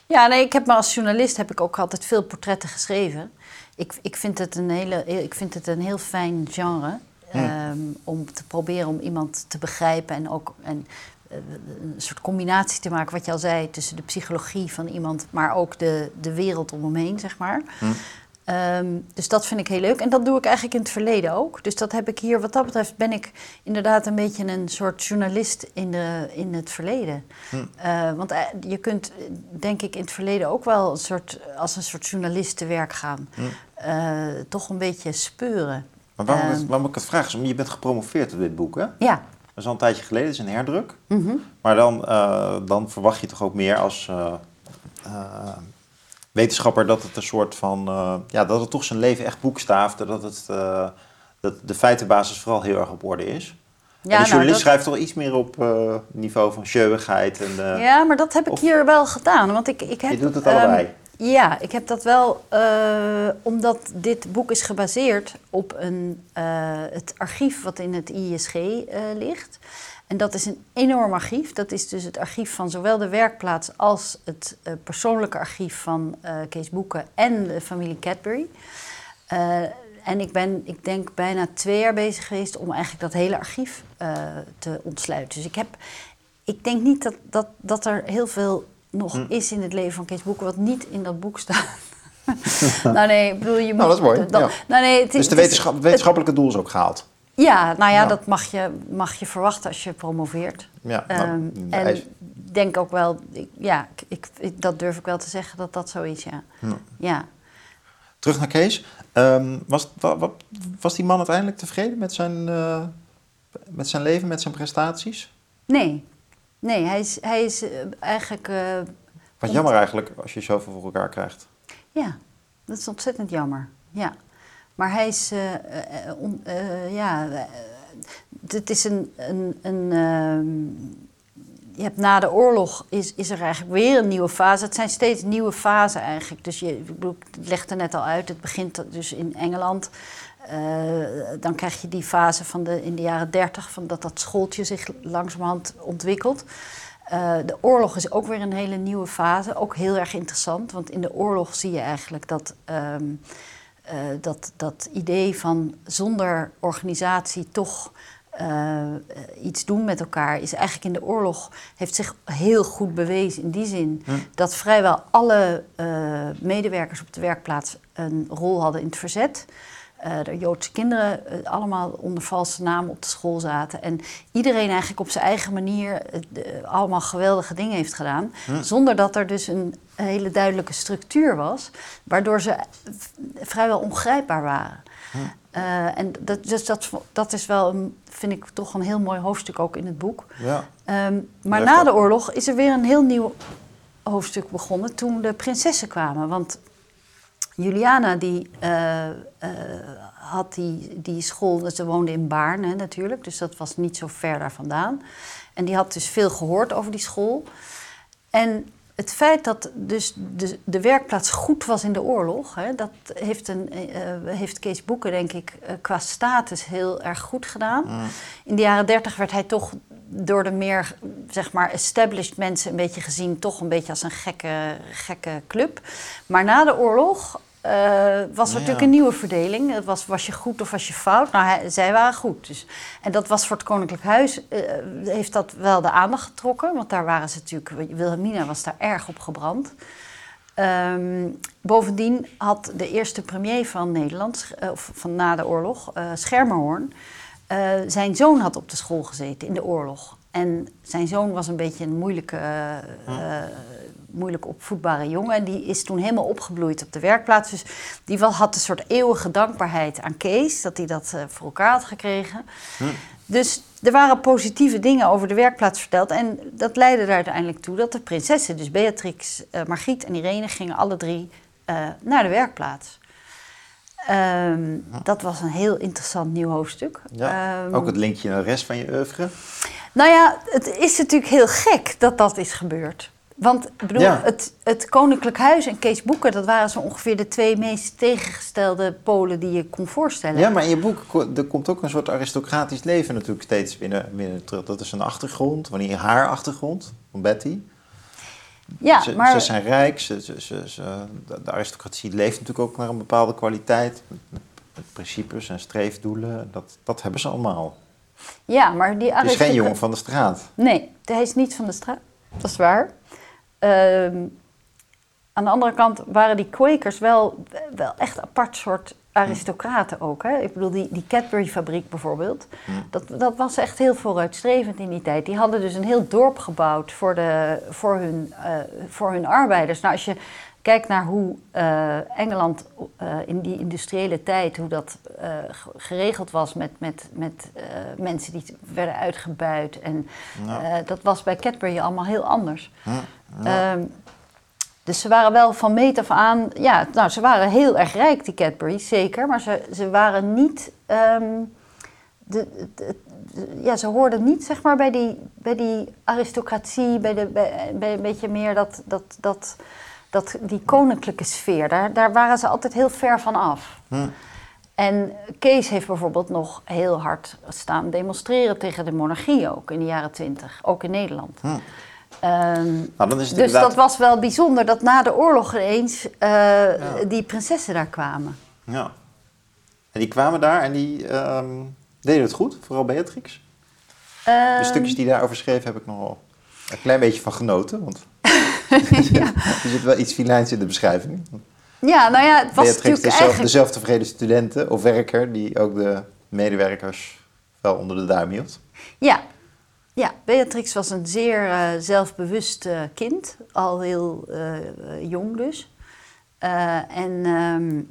Ja, nee, ik heb me als journalist heb ik ook altijd veel portretten geschreven. Ik, ik, vind, het een hele, ik vind het een heel fijn genre. ehm, om te proberen om iemand te begrijpen en ook en, een soort combinatie te maken, wat je al zei, tussen de psychologie van iemand, maar ook de, de wereld om hem heen, zeg maar. Ehm, dus dat vind ik heel leuk. En dat doe ik eigenlijk in het verleden ook. Dus dat heb ik hier, wat dat betreft, ben ik inderdaad een beetje een soort journalist in, de, in het verleden. Eh, want eh, je kunt, denk ik, in het verleden ook wel een soort, als een soort journalist te werk gaan. Eh, toch een beetje speuren. maar waarom, Ehm. waarom ik het vraag is, omdat je bent gepromoveerd op dit boek, hè? Ja. Dat is al een tijdje geleden, het is een herdruk. Mhm. Maar dan, eh, dan verwacht je toch ook meer als eh, eh, wetenschapper dat het een soort van, ja, dat het toch zijn leven echt boekstaaft. Dat, het, dat de feitenbasis vooral heel erg op orde is. en de nou, journalist dat- schrijft toch iets meer op niveau van showigheid. En, Ja, maar dat heb ik hier wel gedaan. Want ik, ik heb, Je doet het ehm, allebei. Ja, ik heb dat wel, eh, omdat dit boek is gebaseerd op een, eh, het archief wat in het ISG eh, ligt. En dat is een enorm archief. Dat is dus het archief van zowel de werkplaats als het persoonlijke archief van Kees Boeken en de familie Cadbury. En ik ben, ik denk, bijna twee jaar bezig geweest om eigenlijk dat hele archief te ontsluiten. Dus ik heb, ik denk niet dat, dat, dat er heel veel nog Hm. is in het leven van Kees Boeken wat niet in dat boek staat. nou nee, ik bedoel, je moet... Nou, dat is mooi, ja. nou nee, het is, dus de wetenschap, het wetenschappelijke doel is ook gehaald. ja, nou ja, Ja. dat mag je, mag je verwachten als je promoveert. Ja, nou, Ehm, de en ik denk ook wel, ik- ja, ik, ik, dat durf ik wel te zeggen dat dat zo is, ja. Ja. Ja, Terug naar Kees. Ehm, was, wa- wa- was die man uiteindelijk tevreden met zijn, eh, met zijn leven, met zijn prestaties? nee. Nee, hij is, hij is eh, eigenlijk, eh, Wat jammer eigenlijk als je zoveel voor elkaar krijgt. ja, dat is ontzettend jammer, ja. Maar hij is, eh, ja, het is een, een, een ehm, je hebt na de oorlog is, is er eigenlijk weer een nieuwe fase. Het zijn steeds nieuwe fasen eigenlijk. Dus je, ik, bedoel, ik legde net al uit, het begint dus in Engeland. Eh, dan krijg je die fase van de, in de jaren dertig, van dat dat schooltje zich langzamerhand ontwikkelt. Eh, de oorlog is ook weer een hele nieuwe fase, ook heel erg interessant. Want in de oorlog zie je eigenlijk dat, eh, dat, dat idee van zonder organisatie toch iets doen met elkaar is eigenlijk in de oorlog heeft zich heel goed bewezen in die zin dat vrijwel alle medewerkers op de werkplaats een rol hadden in het verzet. Eh, de Joodse kinderen eh, allemaal onder valse naam op de school zaten. En iedereen eigenlijk op zijn eigen manier eh, de- allemaal geweldige dingen heeft gedaan. Zonder dat er dus een hele duidelijke structuur was. Waardoor ze vrijwel ongrijpbaar waren. Eh, en dat, dus dat, dat is wel, een, vind ik toch een heel mooi hoofdstuk ook in het boek. Ja. Ehm, maar na de oorlog is er weer een heel nieuw hoofdstuk begonnen toen de prinsessen kwamen. Want Juliana die, eh, eh, had die, die school, ze woonde in Baarn hè, natuurlijk, dus dat was niet zo ver daar vandaan. En die had dus veel gehoord over die school. En het feit dat dus de, de werkplaats goed was in de oorlog, hè, dat heeft, een, eh, heeft Kees Boeken, denk ik, qua status heel erg goed gedaan. In de jaren dertig werd hij toch door de meer, zeg maar, established mensen een beetje gezien, toch een beetje als een gekke, gekke club. Maar na de oorlog eh, was er Ja. natuurlijk een nieuwe verdeling. Het was, was je goed of was je fout? Nou, hij- zij waren goed. Dus. En dat was voor het Koninklijk Huis, eh, heeft dat wel de aandacht getrokken. Want daar waren ze natuurlijk, Wilhelmina was daar erg op gebrand. Ehm, bovendien had de eerste premier van Nederland, eh, of van na de oorlog, eh, Eh, zijn zoon had op de school gezeten in de oorlog. En zijn zoon was een beetje een moeilijke, eh, eh, moeilijk opvoedbare jongen. En die is toen helemaal opgebloeid op de werkplaats. Dus die wel, had een soort eeuwige dankbaarheid aan Kees, dat hij dat eh, voor elkaar had gekregen. Dus er waren positieve dingen over de werkplaats verteld. En dat leidde er uiteindelijk toe dat de prinsessen, dus Beatrix, Margriet en Irene, gingen alle drie naar de werkplaats. Ehm, Dat was een heel interessant nieuw hoofdstuk. Ja. Ehm, Ook het linkje naar de rest van je oeuvre. nou ja, het is natuurlijk heel gek dat dat is gebeurd. Want ik bedoel, Ja. het, het Koninklijk Huis en Kees Boeken, dat waren zo ongeveer de twee meest tegengestelde polen die je kon voorstellen. Ja, maar in je boek er komt ook een soort aristocratisch leven natuurlijk steeds binnen, binnen terug. Dat is een achtergrond, wanneer haar achtergrond van Betty. Ja, ze, maar ze zijn rijk, ze, ze, ze, de, aristocratie leeft natuurlijk ook naar een bepaalde kwaliteit. Met, principes en streefdoelen. Dat, dat hebben ze allemaal. ja, maar die Het is geen jongen van de straat. Nee, hij is niet van de straat. Dat is waar. Ehm, aan de andere kant waren die Quakers wel, wel echt een apart soort aristocraten ook. Hè? Ik bedoel, die, die Cadbury-fabriek bijvoorbeeld, dat, dat was echt heel vooruitstrevend in die tijd. Die hadden dus een heel dorp gebouwd voor, de, voor, hun, eh, voor hun arbeiders. Nou, als je kijkt naar hoe eh, Engeland eh, in die industriële tijd, hoe dat ge- geregeld was met, met, met mensen die werden uitgebuit. En Ja. dat was bij Cadbury allemaal heel anders. Ja. Ehm, dus ze waren wel van meet af aan, ja, nou, ze waren heel erg rijk, die Cadbury's, zeker. Maar ze, ze waren niet, ehm, de, de- de- ja, ze hoorden niet, zeg maar, bij die, bij die aristocratie, bij, de, bij, bij een beetje meer dat, dat, dat, dat, die koninklijke sfeer. Daar, daar waren ze altijd heel ver van af. Hm. En Kees heeft bijvoorbeeld nog heel hard staan demonstreren tegen de monarchie ook in de jaren twintig, ook in Nederland. Hm. Ehm, Nou, dus inderdaad... dat was wel bijzonder dat na de oorlog ineens eh, die prinsessen daar kwamen. Ja. En die kwamen daar en die ehm, deden het goed, vooral Beatrix. De Ehm, stukjes die daarover schreef heb ik nog wel een klein beetje van genoten. Want er zit wel iets filijns in de beschrijving. Ja, nou ja, het was Beatrix natuurlijk is zelf, eigenlijk... de zelftevreden studenten of werker die ook de medewerkers wel onder de duim hield. Ja. Ja, Beatrix was een zeer eh, zelfbewust eh, kind, al heel eh, jong dus. En, ehm,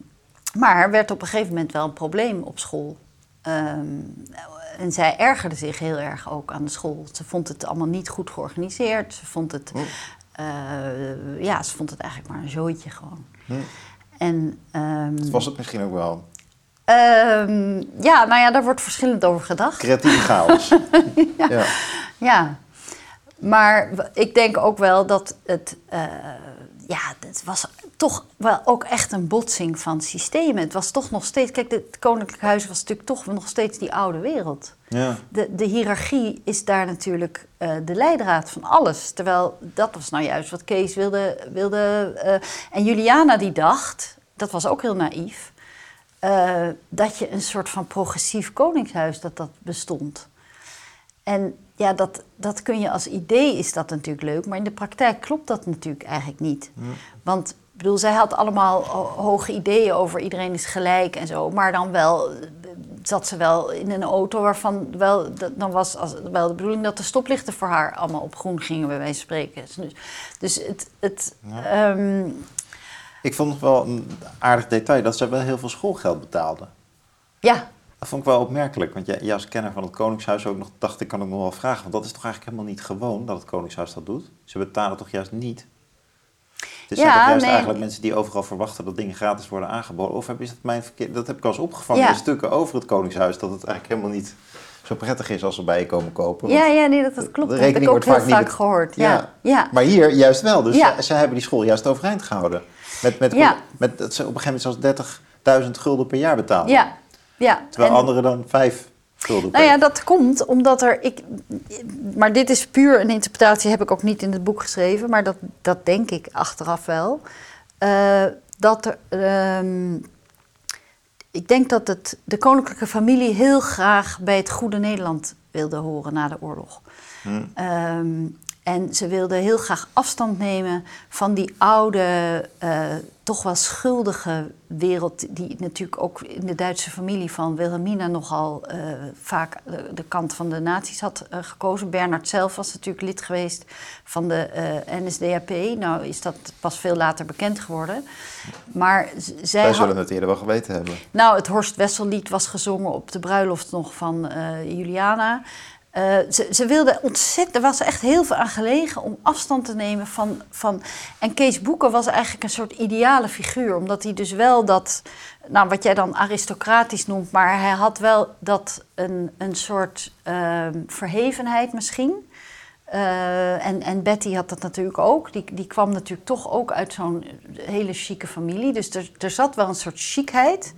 maar er werd op een gegeven moment wel een probleem op school. Ehm, en zij ergerde zich heel erg ook aan de school. Ze vond het allemaal niet goed georganiseerd. Ze vond het, Oh. ja, ze vond het eigenlijk maar een zooitje gewoon. En, ehm, Dat was het misschien ook wel. Ehm, ja, nou ja, daar wordt verschillend over gedacht. Creatieve chaos. ja. Ja, maar ik denk ook wel dat het, eh, ja, het was toch wel ook echt een botsing van systemen. Het was toch nog steeds, kijk, het Koninklijk Huis was natuurlijk toch nog steeds die oude wereld. Ja. De, de hiërarchie is daar natuurlijk eh, de leidraad van alles. Terwijl dat was nou juist wat Kees wilde. wilde eh, en Juliana die dacht, dat was ook heel naïef, eh, dat je een soort van progressief koningshuis dat dat bestond. En ja, dat, dat kun je als idee is dat natuurlijk leuk, maar in de praktijk klopt dat natuurlijk eigenlijk niet. Want ik bedoel, zij had allemaal ho- hoge ideeën over iedereen is gelijk en zo, maar dan wel eh, zat ze wel in een auto waarvan wel, dan was als, wel de bedoeling dat de stoplichten voor haar allemaal op groen gingen, bij wijze van spreken. Dus, dus het, het ehm, Ik vond het wel een aardig detail dat ze wel heel veel schoolgeld betaalden. Ja, Dat vond ik wel opmerkelijk, want jij, jij als kenner van het Koningshuis ook nog dacht, ik kan het nog wel vragen. Want dat is toch eigenlijk helemaal niet gewoon dat het Koningshuis dat doet? Ze betalen toch juist niet? Het zijn Ja, toch juist nee. eigenlijk mensen die overal verwachten dat dingen gratis worden aangeboden? Of heb, is dat mijn verkeerd? Dat heb ik al eens opgevangen Ja. in stukken over het Koningshuis, dat het eigenlijk helemaal niet zo prettig is als ze bij je komen kopen. Ja, ja nee, dat, dat klopt. de Dat heb rekening ik ook wordt heel vaak niet vaak gehoord. Ja. Ja, ja. Maar hier juist wel, dus Ja. ze, hebben die school juist overeind gehouden. Met, met, dat ze op een gegeven moment zelfs 30.000 gulden per jaar betalen. ja, ja. Terwijl En- anderen dan 5 gulden per Nou ja, dat komt omdat er. Ik, maar dit is puur een interpretatie, heb ik ook niet in het boek geschreven, maar dat, dat denk ik achteraf wel. Eh, dat er. ehm, ik denk dat het, de koninklijke familie heel graag bij het goede Nederland wilde horen na de oorlog. Hm. Ehm, en ze wilden heel graag afstand nemen van die oude, eh, toch wel schuldige wereld, die natuurlijk ook in de Duitse familie van Wilhelmina nogal eh, vaak de, de kant van de nazi's had eh, gekozen. Bernard zelf was natuurlijk lid geweest van de eh, NSDAP. Nou is dat pas veel later bekend geworden. Maar zij Zij had- zullen het eerder wel geweten hebben. nou, het Horst Wessellied was gezongen op de bruiloft nog van eh, Juliana. Eh, ze, ze wilde ontzettend, er was echt heel veel aan gelegen om afstand te nemen van, van... En Kees Boeken was eigenlijk een soort ideale figuur, omdat hij dus wel dat, nou wat jij dan aristocratisch noemt, maar hij had wel dat een, een soort ehm, verhevenheid misschien. Eh, en, en Betty had dat natuurlijk ook. Die, die kwam natuurlijk toch ook uit zo'n hele chique familie. Dus er, er zat wel een soort chicheid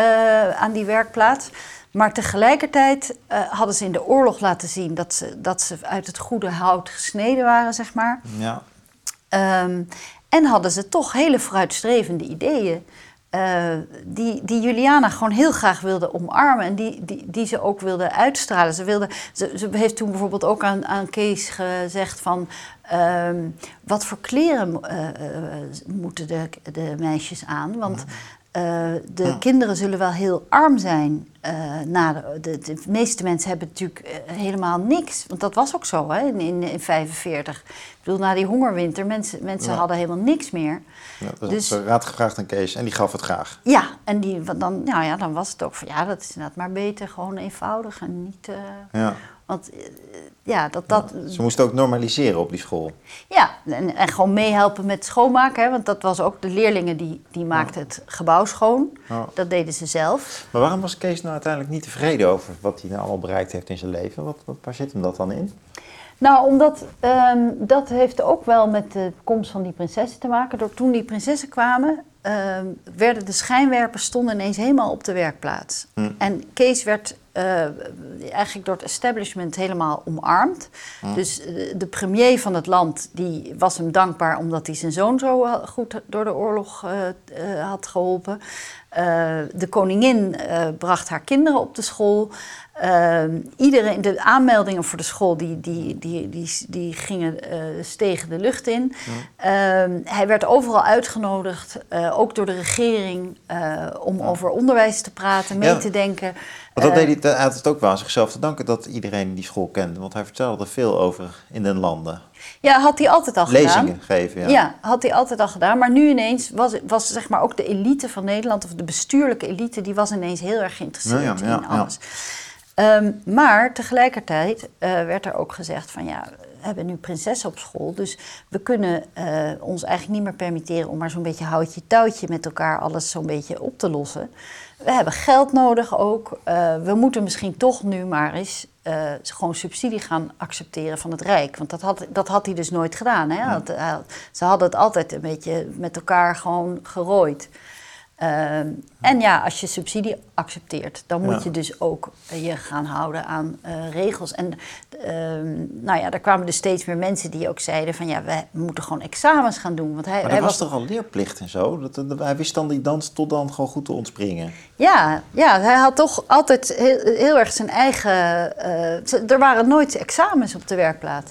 eh, aan die werkplaats. Maar tegelijkertijd eh, hadden ze in de oorlog laten zien dat ze, dat ze uit het goede hout gesneden waren, zeg maar. Ja. Ehm, en hadden ze toch hele vooruitstrevende ideeën. eh, die, die Juliana gewoon heel graag wilde omarmen en die, die, die ze ook wilde uitstralen. Ze, wilde, ze, ze heeft toen bijvoorbeeld ook aan, aan Kees gezegd van... ehm, wat voor kleren moeten de, de meisjes aan? Want eh, de kinderen zullen wel heel arm zijn. eh, na de, de, de meeste mensen hebben natuurlijk eh, helemaal niks. Want dat was ook zo hè, in, in, in 45. Ik bedoel, na die hongerwinter, mensen, mensen Ja. hadden helemaal niks meer. Ja, Dus- is raad gevraagd aan Kees en die gaf het graag. Ja, en die, want dan, nou ja, dan was het ook van ja, dat is inderdaad maar beter, gewoon eenvoudig en niet. Ja. want ja, dat dat. Ze moesten ook normaliseren op die school. Ja, en, en gewoon meehelpen met schoonmaken, hè, want dat was ook de leerlingen die, die maakten het gebouw schoon. Ja. Dat deden ze zelf. Maar waarom was Kees nou uiteindelijk niet tevreden over wat hij nou allemaal bereikt heeft in zijn leven? Wat, wat, waar zit hem dat dan in? Nou, omdat ehm, dat heeft ook wel met de komst van die prinsessen te maken. Door toen die prinsessen kwamen, ehm, werden de schijnwerpers stonden ineens helemaal op de werkplaats. Hm. En Kees werd eh, eigenlijk door het establishment helemaal omarmd. Dus eh, de premier van het land die was hem dankbaar omdat hij zijn zoon zo eh, goed door de oorlog had geholpen. Eh, de koningin bracht haar kinderen op de school. Ehm, iedereen, de aanmeldingen voor de school die, die, die, die, die gingen, stegen de lucht in. Ehm, hij werd overal uitgenodigd, ook door de regering, eh, om over onderwijs te praten, mee Ja. te denken. Want dat Eh, deed hij, hij had het ook wel aan zichzelf te danken dat iedereen die school kende. Want hij vertelde er veel over in den landen. Ja, had hij altijd al gedaan. Lezingen geven, ja. Ja. had hij altijd al gedaan. Maar nu ineens was, was zeg maar ook de elite van Nederland, of de bestuurlijke elite, die was ineens heel erg geïnteresseerd Ja, ja, ja, in alles. Ehm, maar tegelijkertijd eh, werd er ook gezegd van ja, hebben nu prinsessen op school, dus we kunnen eh, ons eigenlijk niet meer permitteren om maar zo'n beetje houtje touwtje met elkaar alles zo'n beetje op te lossen. We hebben geld nodig ook. Eh, we moeten misschien toch nu maar eens eh, gewoon subsidie gaan accepteren van het Rijk. Want dat had, dat had hij dus nooit gedaan. Hè? Dat, ze hadden het altijd een beetje met elkaar gewoon gerooid. Ehm, en ja, als je subsidie accepteert, dan moet Ja. je dus ook je gaan houden aan eh, regels. En ehm, nou ja, daar kwamen dus steeds meer mensen die ook zeiden van ja, we moeten gewoon examens gaan doen. Want hij, Maar hij was toch al leerplicht en zo? Dat, hij wist dan die dans tot dan gewoon goed te ontspringen. Ja, ja, hij had toch altijd heel, heel erg zijn eigen. eh, er waren nooit examens op de werkplaats.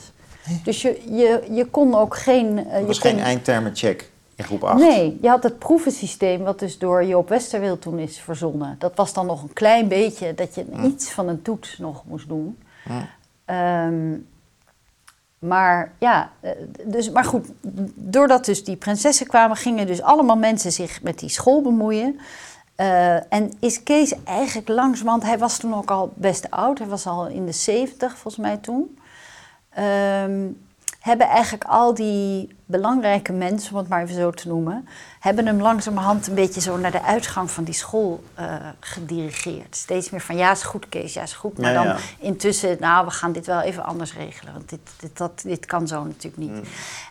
Dus je, je, je kon ook geen. eh, Er je was kon, geen eindtermencheck in groep 8. Nee, je had het proevensysteem wat dus door Joop Westerwiel toen is verzonnen. Dat was dan nog een klein beetje dat je iets van een toets nog moest doen. Ja. Ehm, maar ja, eh, dus, maar goed, doordat dus die prinsessen kwamen, gingen dus allemaal mensen zich met die school bemoeien. Eh, en is Kees eigenlijk langzamerhand, hij was toen ook al best oud, hij was al in de 70 volgens mij toen. Ehm, hebben eigenlijk al die belangrijke mensen, om het maar even zo te noemen, hebben hem langzamerhand een beetje zo naar de uitgang van die school uh, gedirigeerd. Steeds meer van ja, is goed Kees, ja, is goed. Maar Ja, dan ja. intussen, nou, we gaan dit wel even anders regelen. Want dit, dit, dat, dit kan zo natuurlijk niet. Mm.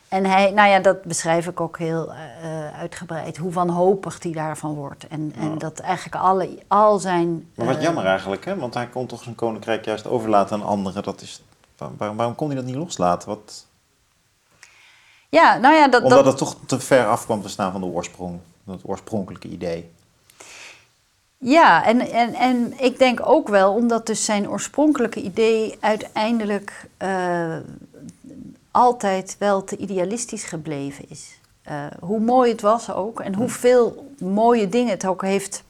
En hij, nou ja, dat beschrijf ik ook heel eh, uitgebreid. Hoe wanhopig hij daarvan wordt. En, en dat eigenlijk alle, al zijn... Maar wat eh, jammer eigenlijk, hè? Want hij kon toch zijn koninkrijk juist overlaten aan anderen. Dat is, waar- waarom, waarom kon hij dat niet loslaten? Wat, Ja, nou ja, dat... omdat dat, het toch te ver af kwam te staan van de oorsprong. van Het oorspronkelijke idee. Ja, en, en, en ik denk ook wel, omdat dus zijn oorspronkelijke idee uiteindelijk eh, altijd wel te idealistisch gebleven is. Eh, hoe mooi het was ook en hoeveel mooie dingen het ook heeft,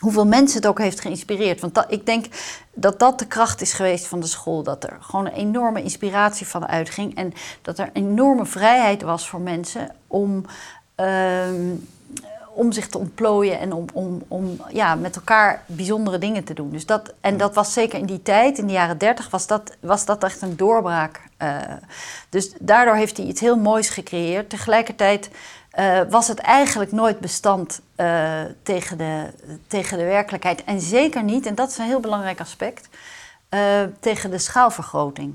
hoeveel mensen het ook heeft geïnspireerd. Want dat, ik denk dat dat de kracht is geweest van de school, dat er gewoon een enorme inspiratie van uitging en dat er enorme vrijheid was voor mensen om. ehm, om zich te ontplooien en om, om, om ja, met elkaar bijzondere dingen te doen. Dus dat, en dat was zeker in die tijd, in de jaren dertig, was dat, was dat echt een doorbraak. Eh, dus daardoor heeft hij iets heel moois gecreëerd. Tegelijkertijd eh, was het eigenlijk nooit bestand eh, tegen, de, tegen de werkelijkheid. En zeker niet, en dat is een heel belangrijk aspect, eh, tegen de schaalvergroting.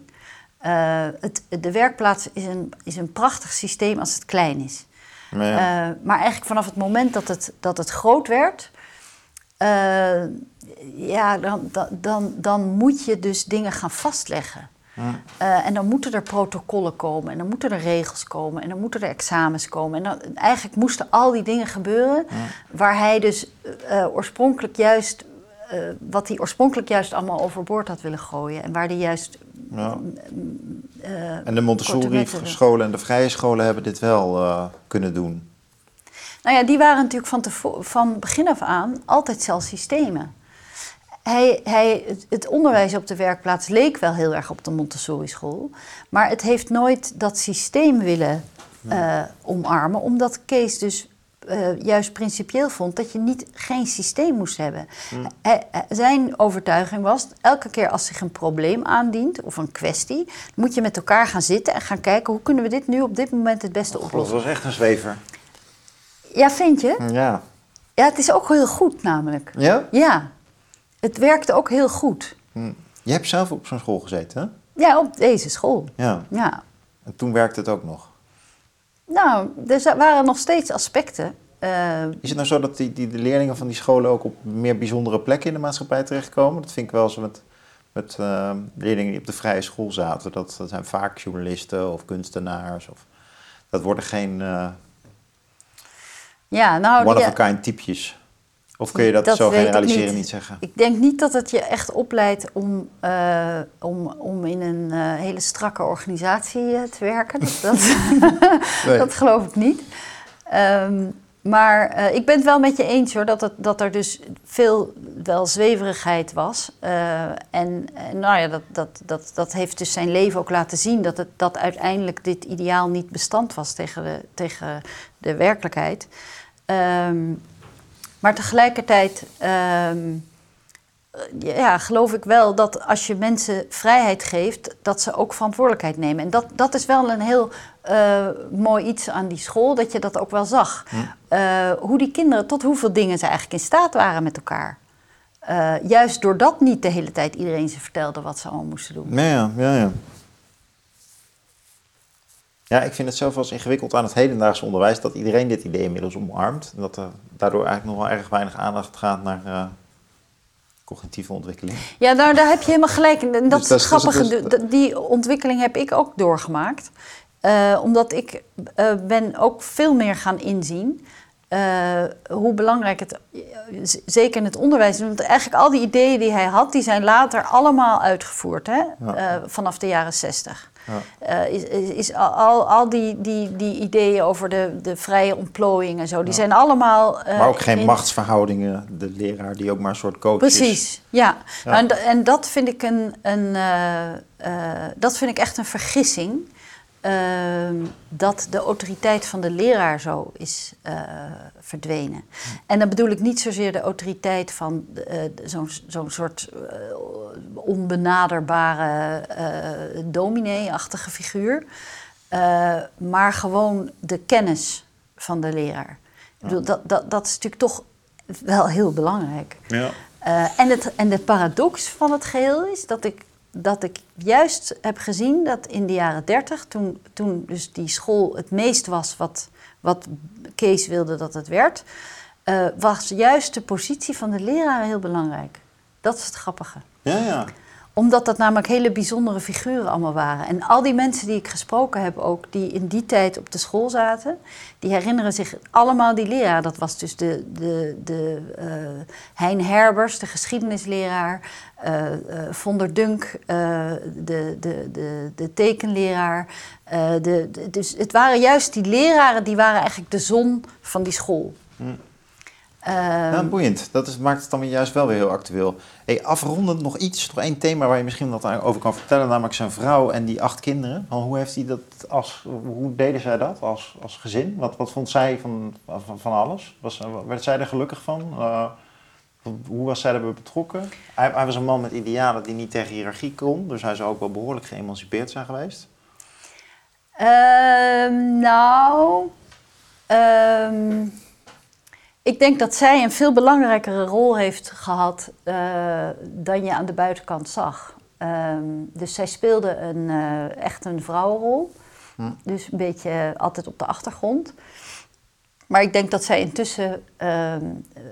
Het, de werkplaats is een, is een prachtig systeem als het klein is. Maar ja, maar eigenlijk vanaf het moment dat het, dat het groot werd, ja, dan, dan, dan moet je dus dingen gaan vastleggen. Ja. Eh, en dan moeten er protocollen komen, en dan moeten er regels komen, en dan moeten er examens komen. En dan, eigenlijk moesten al die dingen gebeuren waar hij dus eh, oorspronkelijk juist, eh, wat hij oorspronkelijk juist allemaal overboord had willen gooien. En waar hij juist. ja. eh, En de korte Montessori metten- scholen en de vrije scholen hebben dit wel kunnen doen. Nou ja, die waren natuurlijk van, van begin af aan altijd zelfs systemen. Hij, hij, het, onderwijs op de werkplaats leek wel heel erg op de Montessori-school. Maar het heeft nooit dat systeem willen eh, omarmen. Omdat Kees dus eh, juist principieel vond dat je niet, geen systeem moest hebben. Hij- zijn overtuiging was, elke keer als zich een probleem aandient of een kwestie... moet je met elkaar gaan zitten en gaan kijken... hoe kunnen we dit nu op dit moment het beste Dat oplossen. was echt een zwever. Ja, vind je? Ja. Ja, het is ook heel goed namelijk. Ja? Ja, het werkte ook heel goed. Hm. Je hebt zelf op zo'n school gezeten, hè? Ja, op deze school. Ja. Ja. En toen werkte het ook nog. Nou, er waren nog steeds aspecten. eh, Is het nou zo dat die, die, de leerlingen van die scholen ook op meer bijzondere plekken in de maatschappij terechtkomen? Dat vind ik wel zo met, met eh, leerlingen die op de vrije school zaten. Dat, dat zijn vaak journalisten of kunstenaars. Of, dat worden geen eh ja, nou, ja, one-of-a-kind typjes. Of kun je dat, Dat zo generaliseren niet. niet zeggen? ik denk niet dat het je echt opleidt om, eh, om, om in een eh, hele strakke organisatie eh, te werken. Dat, dat, Nee. dat geloof ik niet. Ehm, maar ik ben het wel met je eens hoor, dat, het, dat er dus veel wel zweverigheid was. En en nou ja, dat, dat, dat, dat heeft dus zijn leven ook laten zien dat, het, dat uiteindelijk dit ideaal niet bestand was tegen de, tegen de werkelijkheid. Ehm, maar tegelijkertijd ehm, ja, geloof ik wel dat als je mensen vrijheid geeft, dat ze ook verantwoordelijkheid nemen. En dat, dat is wel een heel eh, mooi iets aan die school, dat je dat ook wel zag. Eh, hoe die kinderen, tot hoeveel dingen ze eigenlijk in staat waren met elkaar. Eh, juist doordat niet de hele tijd iedereen ze vertelde wat ze allemaal moesten doen. Ja, ja, ja, ja. Ik vind het zelf wel eens ingewikkeld aan het hedendaagse onderwijs dat iedereen dit idee inmiddels omarmt. En dat er daardoor eigenlijk nog wel erg weinig aandacht gaat naar eh, cognitieve ontwikkeling. Ja, nou, daar heb je helemaal gelijk. En dat Dus is dat het is- dat grappige. dat is- d- die ontwikkeling heb ik ook doorgemaakt. Eh, omdat ik eh, ben ook veel meer gaan inzien hoe belangrijk het, zeker in het onderwijs, is. want eigenlijk al die ideeën die hij had, die zijn later allemaal uitgevoerd, hè? Ja. Vanaf de jaren zestig. Ja. Eh, is, is, is al, al, die, die, die ideeën over de, de vrije ontplooiing en zo, die zijn allemaal... eh, maar ook geen in- machtsverhoudingen. De leraar die ook maar een soort coach is. Precies, ja. Ja. Nou, en, en dat vind ik een, een eh, dat vind ik echt een vergissing. Ehm, dat de autoriteit van de leraar zo is eh, verdwenen. En dan bedoel ik niet zozeer de autoriteit van eh, zo'n soort eh, onbenaderbare dominee-achtige figuur, maar gewoon de kennis van de leraar. Ik bedoel, dat, dat, dat is natuurlijk toch wel heel belangrijk. Ja. En, het, en de paradox van het geheel is dat ik, dat ik juist heb gezien dat in de jaren dertig, toen, toen dus die school het meest was wat, wat Kees wilde dat het werd, eh, was juist de positie van de leraar heel belangrijk. Dat is het grappige Ja, ja. Omdat dat namelijk hele bijzondere figuren allemaal waren. En al die mensen die ik gesproken heb ook, die in die tijd op de school zaten, die herinneren zich allemaal die leraar. Dat was dus de, de, de eh, Hein Herbers, de geschiedenisleraar, eh eh, Von der Dunk, eh, de, de, de, de tekenleraar. Eh, de- dus het waren juist die leraren, die waren eigenlijk de zon van die school. Hm. Ehm, Ja, boeiend. Dat is, maakt het dan weer juist wel weer heel actueel. Hey, afrondend nog iets, nog één thema waar je misschien wat over kan vertellen, namelijk zijn vrouw en die acht kinderen. Hoe heeft hij dat als, hoe deden zij dat als, als gezin? Wat, wat vond zij van, van, van alles? Was, werd zij er gelukkig van? Eh, hoe was zij erbij betrokken? Hij, hij was een man met idealen die niet tegen hiërarchie kon, dus hij zou ook wel behoorlijk geëmancipeerd zijn geweest. Ehm, nou, ehm, ik denk dat zij een veel belangrijkere rol heeft gehad eh, dan je aan de buitenkant zag. Ehm, dus zij speelde een, eh, echt een vrouwenrol. Hm. Dus een beetje altijd op de achtergrond. Maar ik denk dat zij intussen ehm,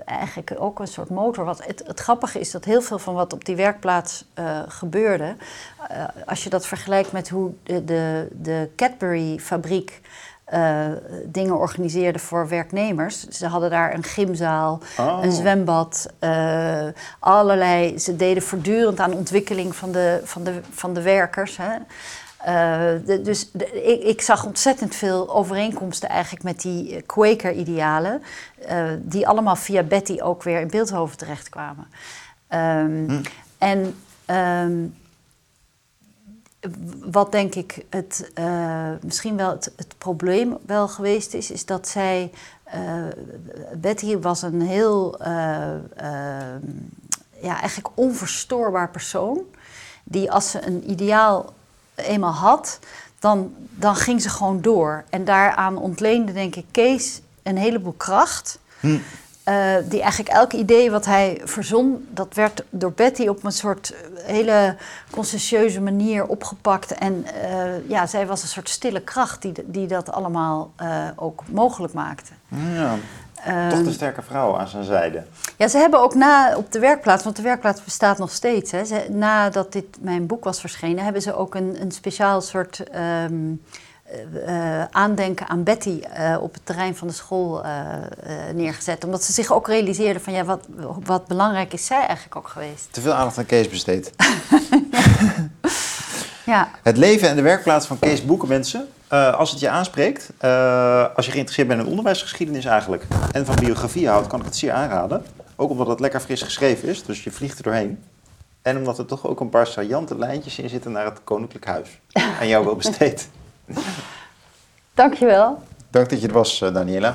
eigenlijk ook een soort motor was. Het, het grappige is dat heel veel van wat op die werkplaats eh, gebeurde, eh, als je dat vergelijkt met hoe de, de, de Cadbury-fabriek eh, dingen organiseerde voor werknemers. Ze hadden daar een gymzaal, Oh. een zwembad, eh, allerlei. Ze deden voortdurend aan ontwikkeling van de, van de, van de werkers. Hè. Eh, de- dus de- ik, ik zag ontzettend veel overeenkomsten eigenlijk met die Quaker-idealen, die allemaal via Betty ook weer in Beeldhoven terechtkwamen. Ehm, Hm. En ehm, wat denk ik het, eh, misschien wel het, probleem wel geweest is, is dat zij, eh, Betty was een heel, eh, ja, eigenlijk onverstoorbaar persoon, die als ze een ideaal eenmaal had, dan, dan ging ze gewoon door. En daaraan ontleende, denk ik, Kees een heleboel kracht. Hm. Eh, die eigenlijk elk idee wat hij verzon, dat werd door Betty op een soort eh, hele conscientieuze manier opgepakt. En eh, ja, zij was een soort stille kracht die, die dat allemaal ook mogelijk maakte. Ja, Ehm, toch de sterke vrouw aan zijn zijde. ja, ze hebben ook na op de werkplaats, want de werkplaats bestaat nog steeds. Hè, ze, nadat dit mijn boek was verschenen, hebben ze ook een, een speciaal soort ehm, eh, aandenken aan Betty eh, op het terrein van de school eh, neergezet. Omdat ze zich ook realiseerden van ja, wat, wat belangrijk is zij eigenlijk ook geweest. Te veel aandacht aan Kees besteed. Ja, Het leven en de werkplaats van Kees Boekenmensen. Eh, als het je aanspreekt, als je geïnteresseerd bent in onderwijsgeschiedenis eigenlijk... en van biografie houdt, kan ik het zeer aanraden. Ook omdat het lekker fris geschreven is, dus je vliegt er doorheen. En omdat er toch ook een paar saillante lijntjes in zitten naar het Koninklijk Huis. Aan jou wel besteed. Dankjewel. Dank dat je er was, eh, Daniela.